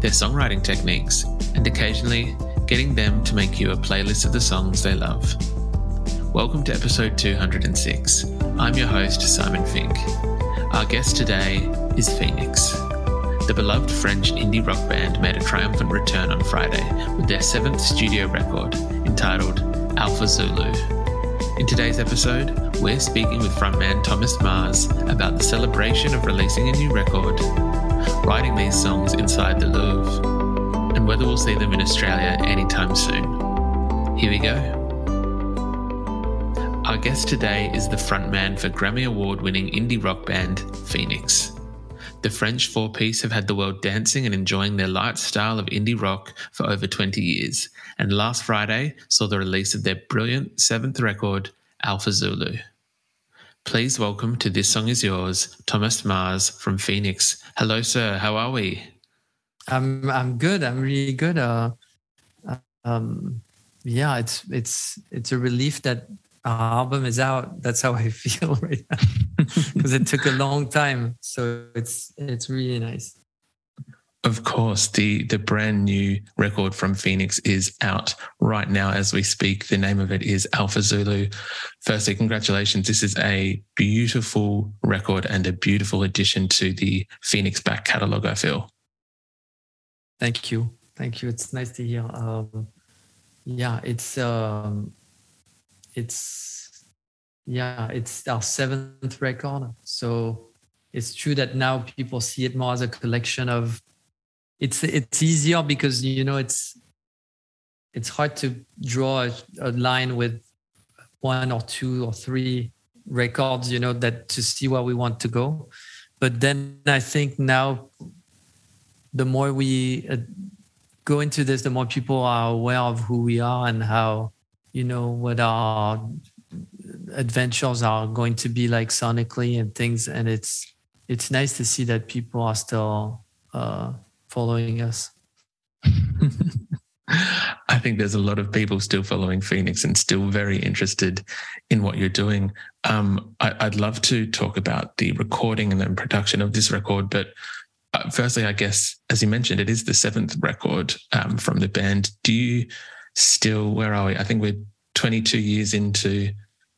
their songwriting techniques, and occasionally getting them to make you a playlist of the songs they love. Welcome to episode 206. I'm your host, Simon Fink. Our guest today is Phoenix. The beloved French indie rock band made a triumphant return on Friday with their seventh studio record entitled Alpha Zulu. In today's episode, we're speaking with frontman Thomas Mars about the celebration of releasing a new record, writing these songs inside the Louvre, and whether we'll see them in Australia anytime soon. Here we go. Our guest today is the frontman for Grammy Award winning indie rock band Phoenix. The French four piece have had the world dancing and enjoying their light style of indie rock for over 20 years, and last Friday saw the release of their brilliant seventh record, Alpha Zulu. Please welcome to This Song Is Yours, Thomas Mars from Phoenix. Hello, sir. How are we? I'm I'm good. I'm really good. Uh, um, yeah, it's it's it's a relief that our album is out. That's how I feel right now because it took a long time. So it's it's really nice. Of course, the the brand new record from Phoenix is out right now as we speak. The name of it is Alpha Zulu. Firstly, congratulations. This is a beautiful record and a beautiful addition to the Phoenix back catalog, I feel. Thank you. Thank you. It's nice to hear. Um, yeah, it's um, it's yeah, it's our seventh record. So it's true that now people see it more as a collection of it's it's easier because you know it's it's hard to draw a, a line with one or two or three records, you know, that to see where we want to go. But then I think now the more we uh, go into this, the more people are aware of who we are and how, you know, what our adventures are going to be like sonically and things. And it's it's nice to see that people are still uh, following us. I think there's a lot of people still following Phoenix and still very interested in what you're doing. Um, I, would love to talk about the recording and the production of this record, but uh, firstly, I guess, as you mentioned, it is the seventh record um, from the band. Do you still, where are we? I think we're 22 years into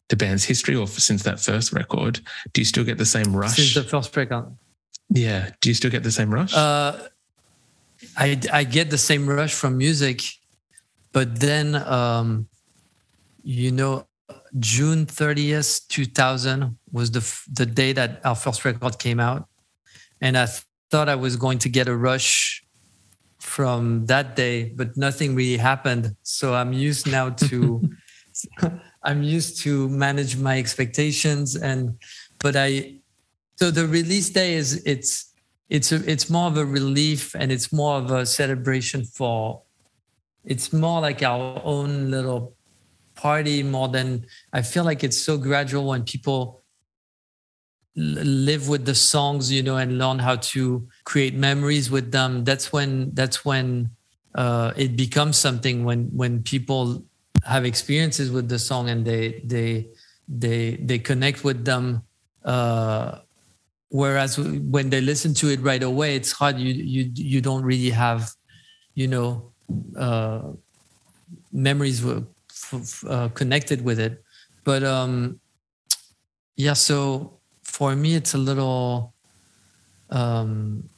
the band's history or since that first record. Do you still get the same rush? Since the first record. Yeah. Do you still get the same rush? Uh, I, I get the same rush from music, but then, um, you know, June 30th, 2000 was the, the day that our first record came out. And I thought I was going to get a rush from that day, but nothing really happened. So I'm used now to I'm used to manage my expectations and but I so the release day is it's it's a, it's more of a relief and it's more of a celebration for it's more like our own little party more than I feel like it's so gradual when people live with the songs you know and learn how to create memories with them. That's when that's when uh, it becomes something when when people have experiences with the song and they they they they connect with them uh, whereas when they listen to it right away it's hard you you you don't really have you know uh, memories uh, connected with it but um yeah so for me it's a little um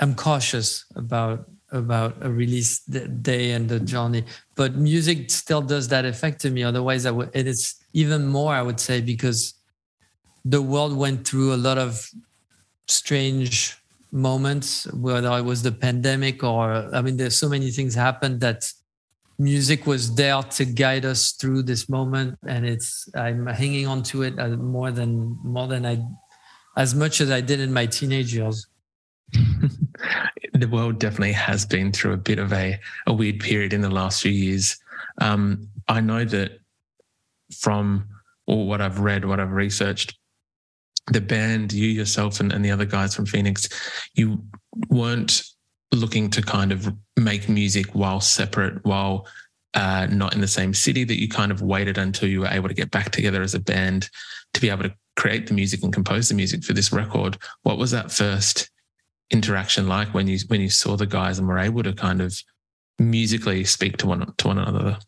I'm cautious about about a release day and the journey. But music still does that effect to me. Otherwise, I would. It's even more, I would say, because the world went through a lot of strange moments, whether it was the pandemic or I mean, there's so many things happened that music was there to guide us through this moment, and it's I'm hanging on to it more than more than I, as much as I did in my teenage years. the world definitely has been through a bit of a, a weird period in the last few years. Um, I know that from or what I've read, what I've researched, the band, you yourself and, and the other guys from Phoenix, you weren't looking to kind of make music while separate, while uh, not in the same city, that you kind of waited until you were able to get back together as a band to be able to create the music and compose the music for this record. What was that first interaction like when you when you saw the guys and were able to kind of musically speak to one to one another?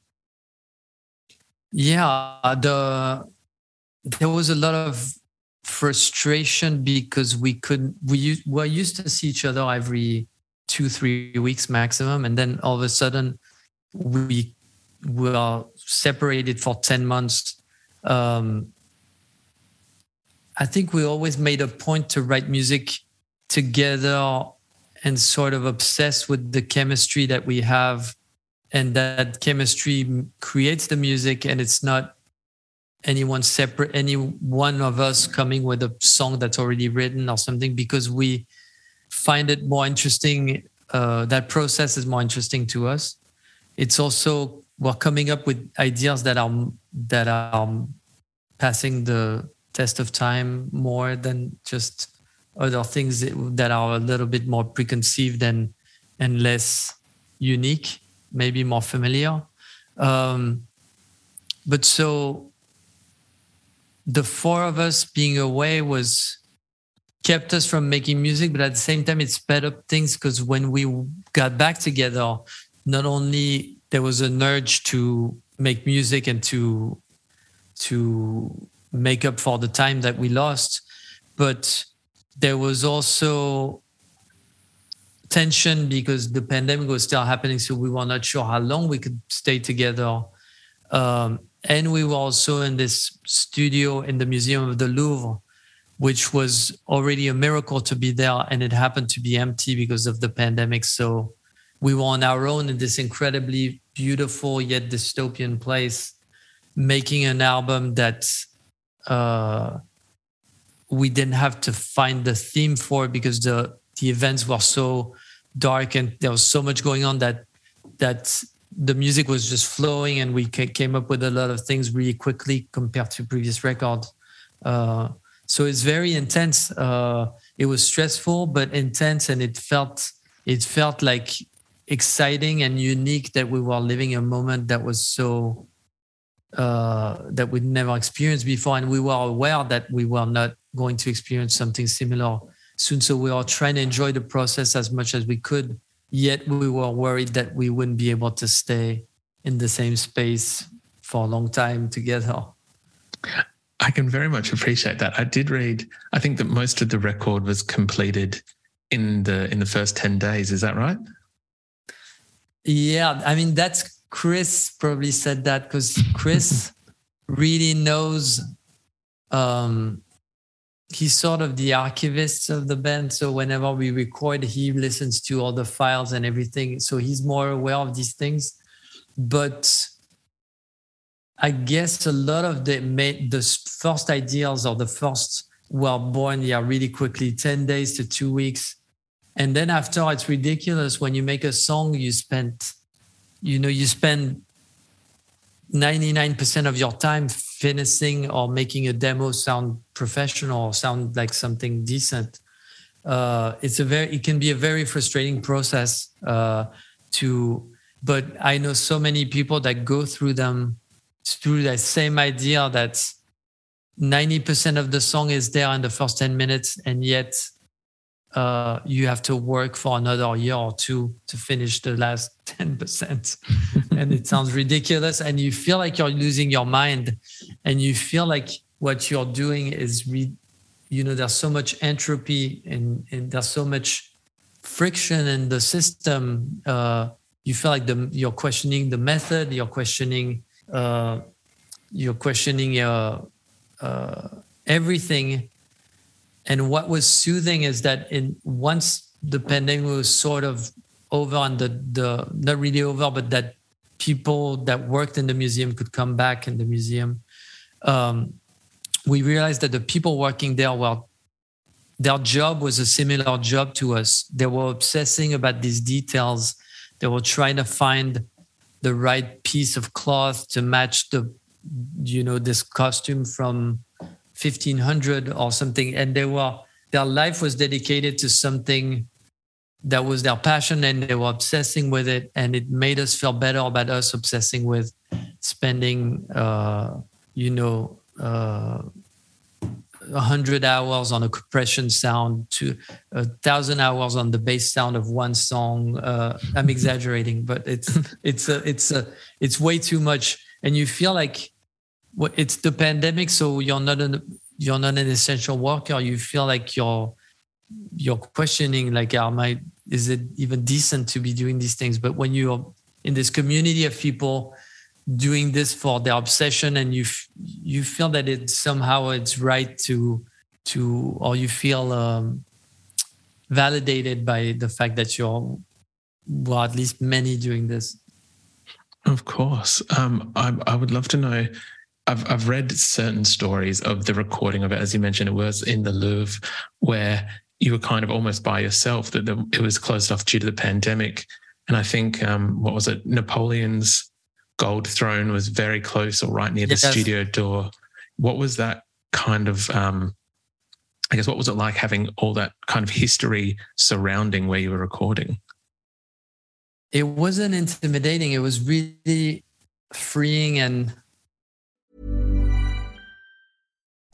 Yeah, the there was a lot of frustration because we couldn't we were used to see each other every two three weeks maximum. And then all of a sudden we were separated for 10 months. Um, i think we always made a point to write music together and sort of obsessed with the chemistry that we have. And that chemistry creates the music and it's not anyone separate any one of us coming with a song that's already written or something because we find it more interesting uh, that process is more interesting to us. It's also we're coming up with ideas that are that are passing the test of time more than just other things that are a little bit more preconceived and and less unique maybe more familiar. Um, but so the four of us being away was kept us from making music, but at the same time, it sped up things because when we got back together, not only there was an urge to make music and to to make up for the time that we lost, but there was also tension because the pandemic was still happening, so we were not sure how long we could stay together. Um, and we were also in this studio in the Museum of the Louvre, which was already a miracle to be there. And it happened to be empty because of the pandemic. So we were on our own in this incredibly beautiful yet dystopian place, making an album that uh, we didn't have to find the theme for because the the events were so dark and there was so much going on that that the music was just flowing and we came up with a lot of things really quickly compared to previous records uh, so it's very intense. Uh, it was stressful but intense and it felt it felt like exciting and unique that we were living a moment that was so uh, that we'd never experienced before. And we were aware that we were not going to experience something similar soon. So we were trying to enjoy the process as much as we could yet we were worried that we wouldn't be able to stay in the same space for a long time together. I can very much appreciate that. I did read. I think that most of the record was completed in the in the first ten days. Is that right? Yeah, I mean that's Chris probably said that because Chris really knows um, he's sort of the archivist of the band. So whenever we record, he listens to all the files and everything. So he's more aware of these things. But I guess a lot of the the first ideas or the first were born yeah really quickly 10 days to two weeks and then after it's ridiculous when you make a song you spend you know you spend 99% of your time finishing or making a demo sound professional or sound like something decent uh, it's a very it can be a very frustrating process uh, to but i know so many people that go through them through that same idea that 90% of the song is there in the first 10 minutes and yet uh, you have to work for another year or two to finish the last 10%. and it sounds ridiculous. And you feel like you're losing your mind and you feel like what you're doing is, re- you know, there's so much entropy and, and there's so much friction in the system. Uh, you feel like the, you're questioning the method, you're questioning, uh, you're questioning uh, uh, everything. And what was soothing is that in once the pandemic was sort of over and the, the not really over, but that people that worked in the museum could come back in the museum. Um, we realized that the people working there were their job was a similar job to us. They were obsessing about these details. They were trying to find the right piece of cloth to match the, you know, this costume from 1500 or something. And they were, their life was dedicated to something that was their passion and they were obsessing with it. And it made us feel better about us obsessing with spending uh, you know uh, 100 hours on a compression sound to a thousand hours on the bass sound of one song. Uh, i'm exaggerating but it's it's a it's a it's way too much. And you feel like it's the pandemic so you're not an you're not an essential worker. You feel like you're you're questioning like am i is it even decent to be doing these things? But when you're in this community of people doing this for their obsession and you you feel that it somehow it's right to to or you feel um, validated by the fact that you're well at least many doing this. Of course. Um, I, I would love to know I've, I've read certain stories of the recording of it as you mentioned it was in the louvre where you were kind of almost by yourself that the, it was closed off due to the pandemic. And I think, um, what was it? Napoleon's gold throne was very close or right near the studio door. What was that kind of, um, I guess, what was it like having all that kind of history surrounding where you were recording? It wasn't intimidating. It was really freeing and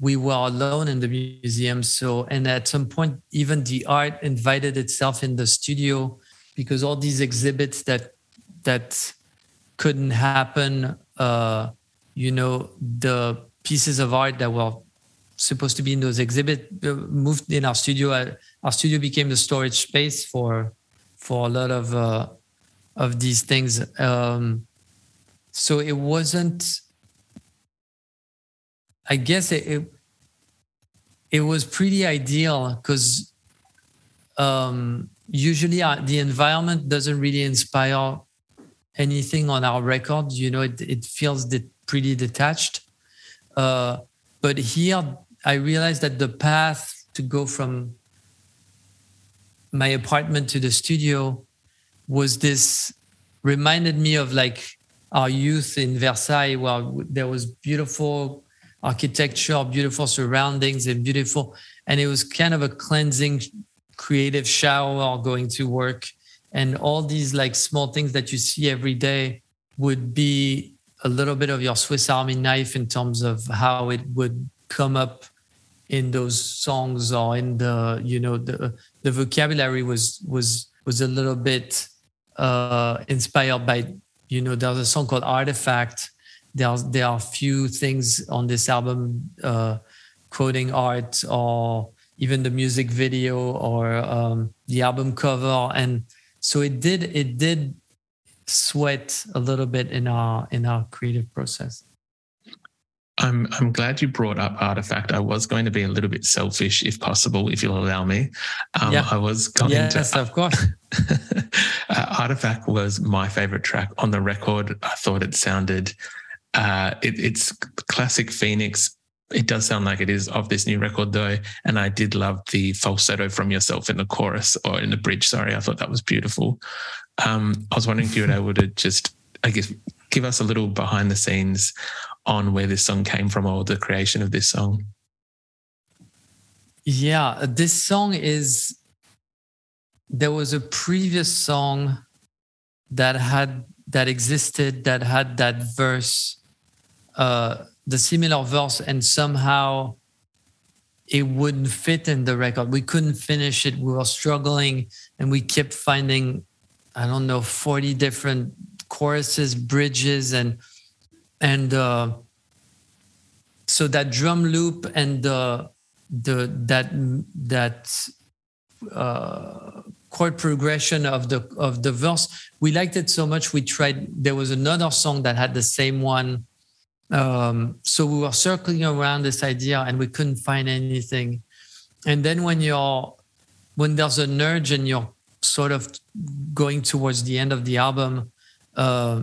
we were alone in the museum. So, and at some point, even the art invited itself in the studio because all these exhibits that that couldn't happen, uh, you know, the pieces of art that were supposed to be in those exhibits uh, moved in our studio. Uh, our studio became the storage space for for a lot of uh, of these things. Um, so it wasn't I guess it, it, it was pretty ideal because um, usually uh, the environment doesn't really inspire anything on our record. You know, it, it feels de- pretty detached. Uh, but here, I realized that the path to go from my apartment to the studio was this reminded me of like our youth in Versailles, where there was beautiful architecture, beautiful surroundings, and beautiful. And it was kind of a cleansing, creative shower going to work. And all these like small things that you see every day would be a little bit of your Swiss Army knife in terms of how it would come up in those songs or in the you know the the vocabulary was was was a little bit uh inspired by you know there's a song called artifact there are, there are few things on this album uh, quoting art or even the music video or um, the album cover and so it did it did sweat a little bit in our in our creative process I'm I'm glad you brought up Artifact. I was going to be a little bit selfish, if possible, if you'll allow me. Um, yeah. I was going yes, to. of course. uh, Artifact was my favorite track on the record. I thought it sounded. Uh, it, it's classic Phoenix. It does sound like it is of this new record, though, and I did love the falsetto from yourself in the chorus or in the bridge. Sorry, I thought that was beautiful. Um, I was wondering if you were able to just, I guess, give us a little behind the scenes on where this song came from or the creation of this song? Yeah, this song is. There was a previous song that had that existed that had that verse, uh, the similar verse, and somehow it wouldn't fit in the record. We couldn't finish it. We were struggling, and we kept finding, I don't know, forty different choruses, bridges, and and uh, so that drum loop and the the that that uh, chord progression of the of the verse we liked it so much we tried there was another song that had the same one um, so we were circling around this idea and we couldn't find anything. And then when you're when there's an urge and you're sort of going towards the end of the album uh,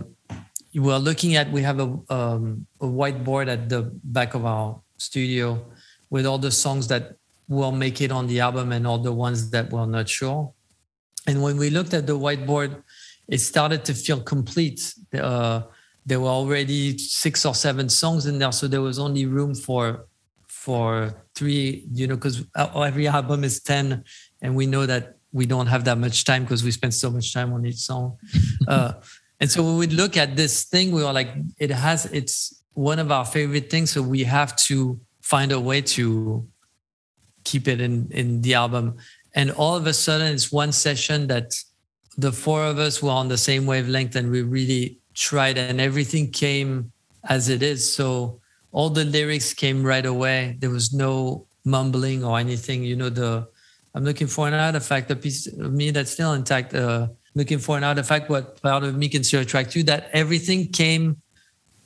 we're looking at we have a, um, a whiteboard at the back of our studio with all the songs that will make it on the album and all the ones that we're not sure. And when we looked at the whiteboard it started to feel complete. Uh, there were already six or seven songs in there so there was only room for for three you know because every album is 10 and we know that we don't have that much time because we spend so much time on each song uh, and so when we look at this thing, we were like, it has, it's one of our favorite things. So we have to find a way to keep it in, in the album. And all of a sudden, it's one session that the four of us were on the same wavelength and we really tried, and everything came as it is. So all the lyrics came right away. There was no mumbling or anything. You know, the I'm looking for an artifact, a piece of me that's still intact. Uh, looking for an artifact what part of me can still attract you that everything came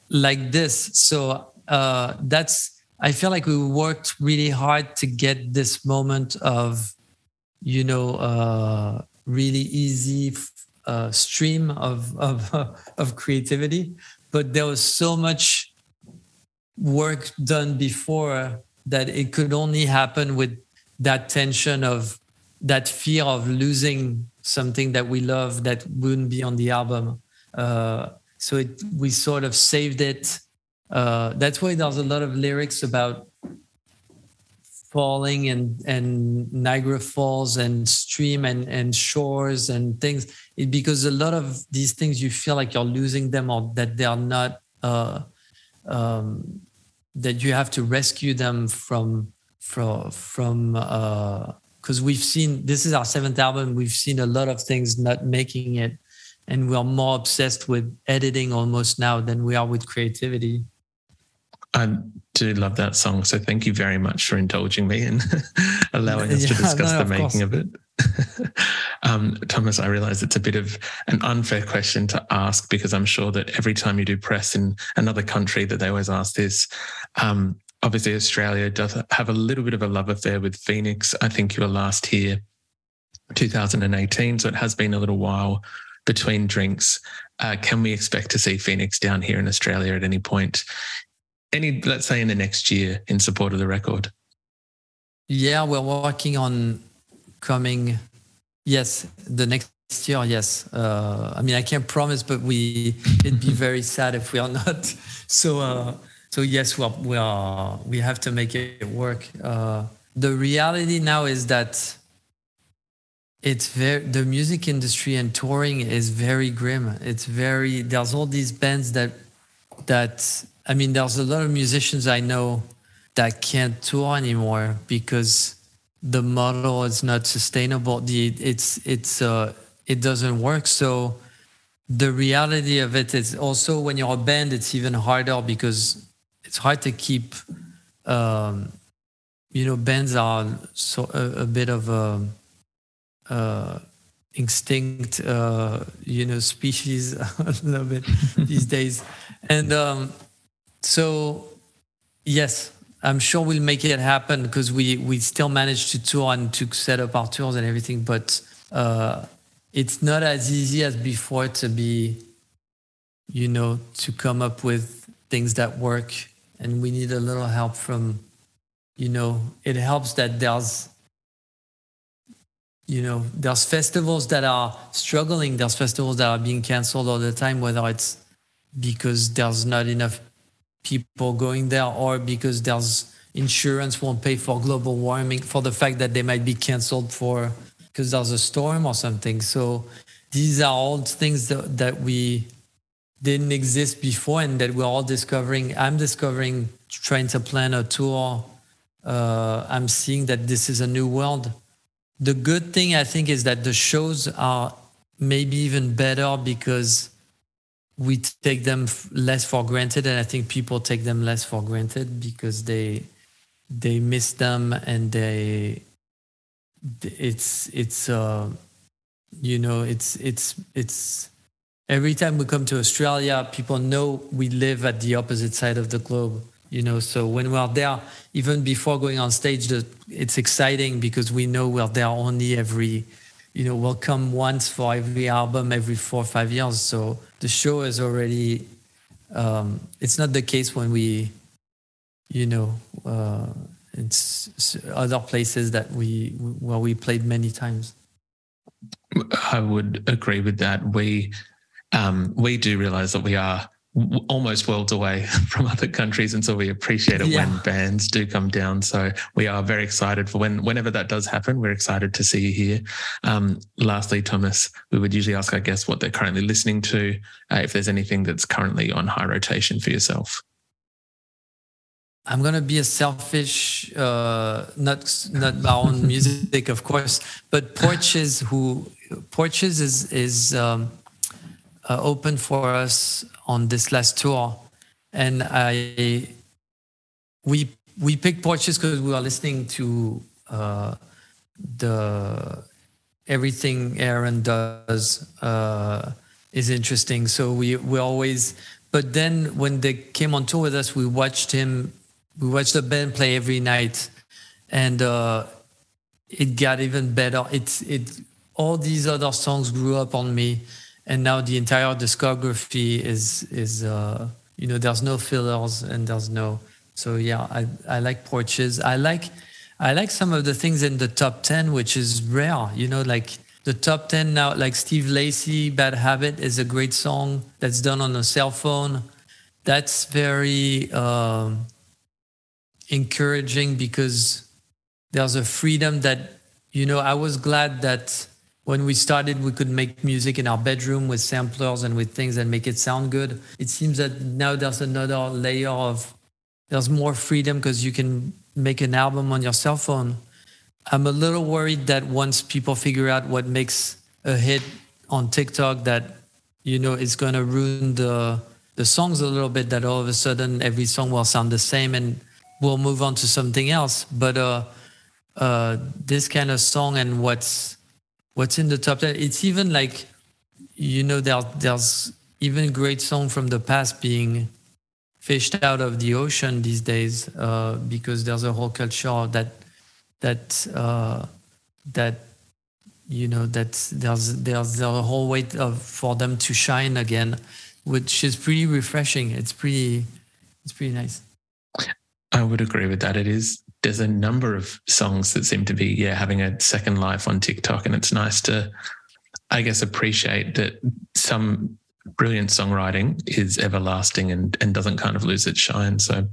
like this so uh, that's i feel like we worked really hard to get this moment of you know uh, really easy uh, stream of of of creativity but there was so much work done before that it could only happen with that tension of that fear of losing something that we love that wouldn't be on the album. Uh, so it, we sort of saved it. Uh, that's why there's a lot of lyrics about falling and and Niagara Falls and stream and and shores and things. It, because a lot of these things you feel like you're losing them or that they are not. Uh, um, that you have to rescue them from from from uh, because we've seen this is our seventh album. We've seen a lot of things not making it, and we are more obsessed with editing almost now than we are with creativity. I do love that song, so thank you very much for indulging me and allowing us yeah, to discuss no, the of making course. of it. um, Thomas, I realize it's a bit of an unfair question to ask because I'm sure that every time you do press in another country, that they always ask this. Um, obviously Australia does have a little bit of a love affair with Phoenix. I think you were last here 2018, so it has been a little while between drinks. Uh, can we expect to see Phoenix down here in Australia at any point? Any, let's say, in the next year in support of the record? Yeah, we're working on coming. Yes, the next year. Yes, uh, I mean I can't promise, but we it'd be very sad if we are not. So. Uh, so yes, we are, we are we have to make it work. Uh, the reality now is that it's very the music industry and touring is very grim. It's very there's all these bands that that I mean there's a lot of musicians I know that can't tour anymore because the model is not sustainable. The it's it's uh it doesn't work. So the reality of it is also when you're a band, it's even harder because it's hard to keep um, you know bands are so a, a bit of a, a instinct uh, you know species a little bit these days and um, so Yes, I'm sure we'll make it happen because we we still manage to tour and to set up our tours and everything, but uh, it's not as easy as before to be, you know, to come up with things that work, and we need a little help from, you know, it helps that there's. You know, there's festivals that are struggling. There's festivals that are being canceled all the time, whether it's because there's not enough people going there or because there's insurance won't pay for global warming for the fact that they might be canceled for because there's a storm or something. So these are all things that, that we didn't exist before and that we're all discovering. I'm discovering trying to plan a tour. Uh, i'm seeing that this is a new world. The good thing i think is that the shows are maybe even better because we take them less for granted and i think people take them less for granted because they they miss them and they it's it's uh you know it's it's it's every time we come to australia people know we live at the opposite side of the globe you know so when we're there even before going on stage it's exciting because we know we're there only every you know we'll come once for every album every four or five years. So the show is already um, it's not the case when we you know uh, it's other places that we where we played many times. I would agree with that. We um, we do realize that we are almost worlds away from other countries and so we appreciate it yeah. when bands do come down. So we are very excited for when whenever that does happen we're excited to see you here. Um, lastly thomas we would usually ask our guests what they're currently listening to uh, if there's anything that's currently on high rotation for yourself. I'm gonna be a selfish, uh, not not my own music, of course, but Porches, who Porches is is um, uh, open for us on this last tour, and I we we picked Porches because we were listening to uh, the everything Aaron does uh, is interesting. So we we always. But then when they came on tour with us, we watched him. We watched the band play every night, and uh, it got even better. It's it. All these other songs grew up on me and now the entire discography is is uh, you know there's no fillers and there's no so yeah I I like porches. I like I like some of the things in the top ten which is rare you know like the top ten now like Steve Lacy Bad Habit is a great song that's done on a cell phone. That's very um, encouraging because there's a freedom that you know I was glad that when we started, we could make music in our bedroom with samplers and with things and make it sound good. It seems that now there's another layer of there's more freedom because you can make an album on your cell phone. I'm a little worried that once people figure out what makes a hit on TikTok, that you know it's going to ruin the the songs a little bit. That all of a sudden every song will sound the same and we'll move on to something else. But uh, uh, this kind of song and what's what's in the top 10 it's even like you know there, there's even great song from the past being fished out of the ocean these days uh, because there's a whole culture that that uh, that you know that there's there's a whole way of for them to shine again which is pretty refreshing. It's pretty it's pretty nice. I would agree with that. It is there's a number of songs that seem to be yeah having a second life on TikTok, and it's nice to, I guess, appreciate that some brilliant songwriting is everlasting and and doesn't kind of lose its shine. So.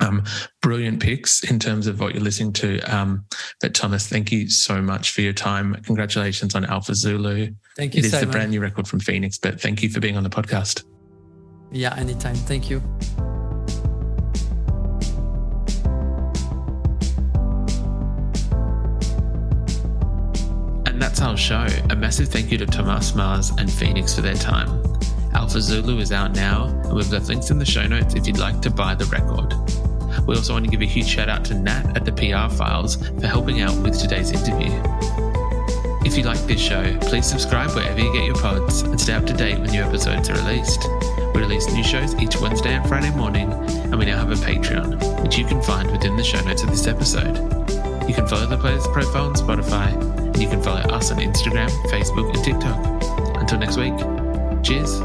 Um, brilliant picks in terms of what you're listening to. Um, but Thomas, thank you so much for your time. Congratulations on Alpha Zulu. Thank you. It is Simon. the brand new record from Phoenix, but thank you for being on the podcast. Yeah, anytime. Thank you. That's our show. A massive thank you to Thomas Mars and Phoenix for their time. Alpha Zulu is out now, and we've left links in the show notes if you'd like to buy the record. We also want to give a huge shout out to Nat at the PR Files for helping out with today's interview. If you like this show, please subscribe wherever you get your pods and stay up to date when new episodes are released. We release new shows each Wednesday and Friday morning, and we now have a Patreon, which you can find within the show notes of this episode. You can follow the player's profile on Spotify, you can follow us on Instagram, Facebook, and TikTok. Until next week, cheers.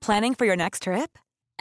Planning for your next trip?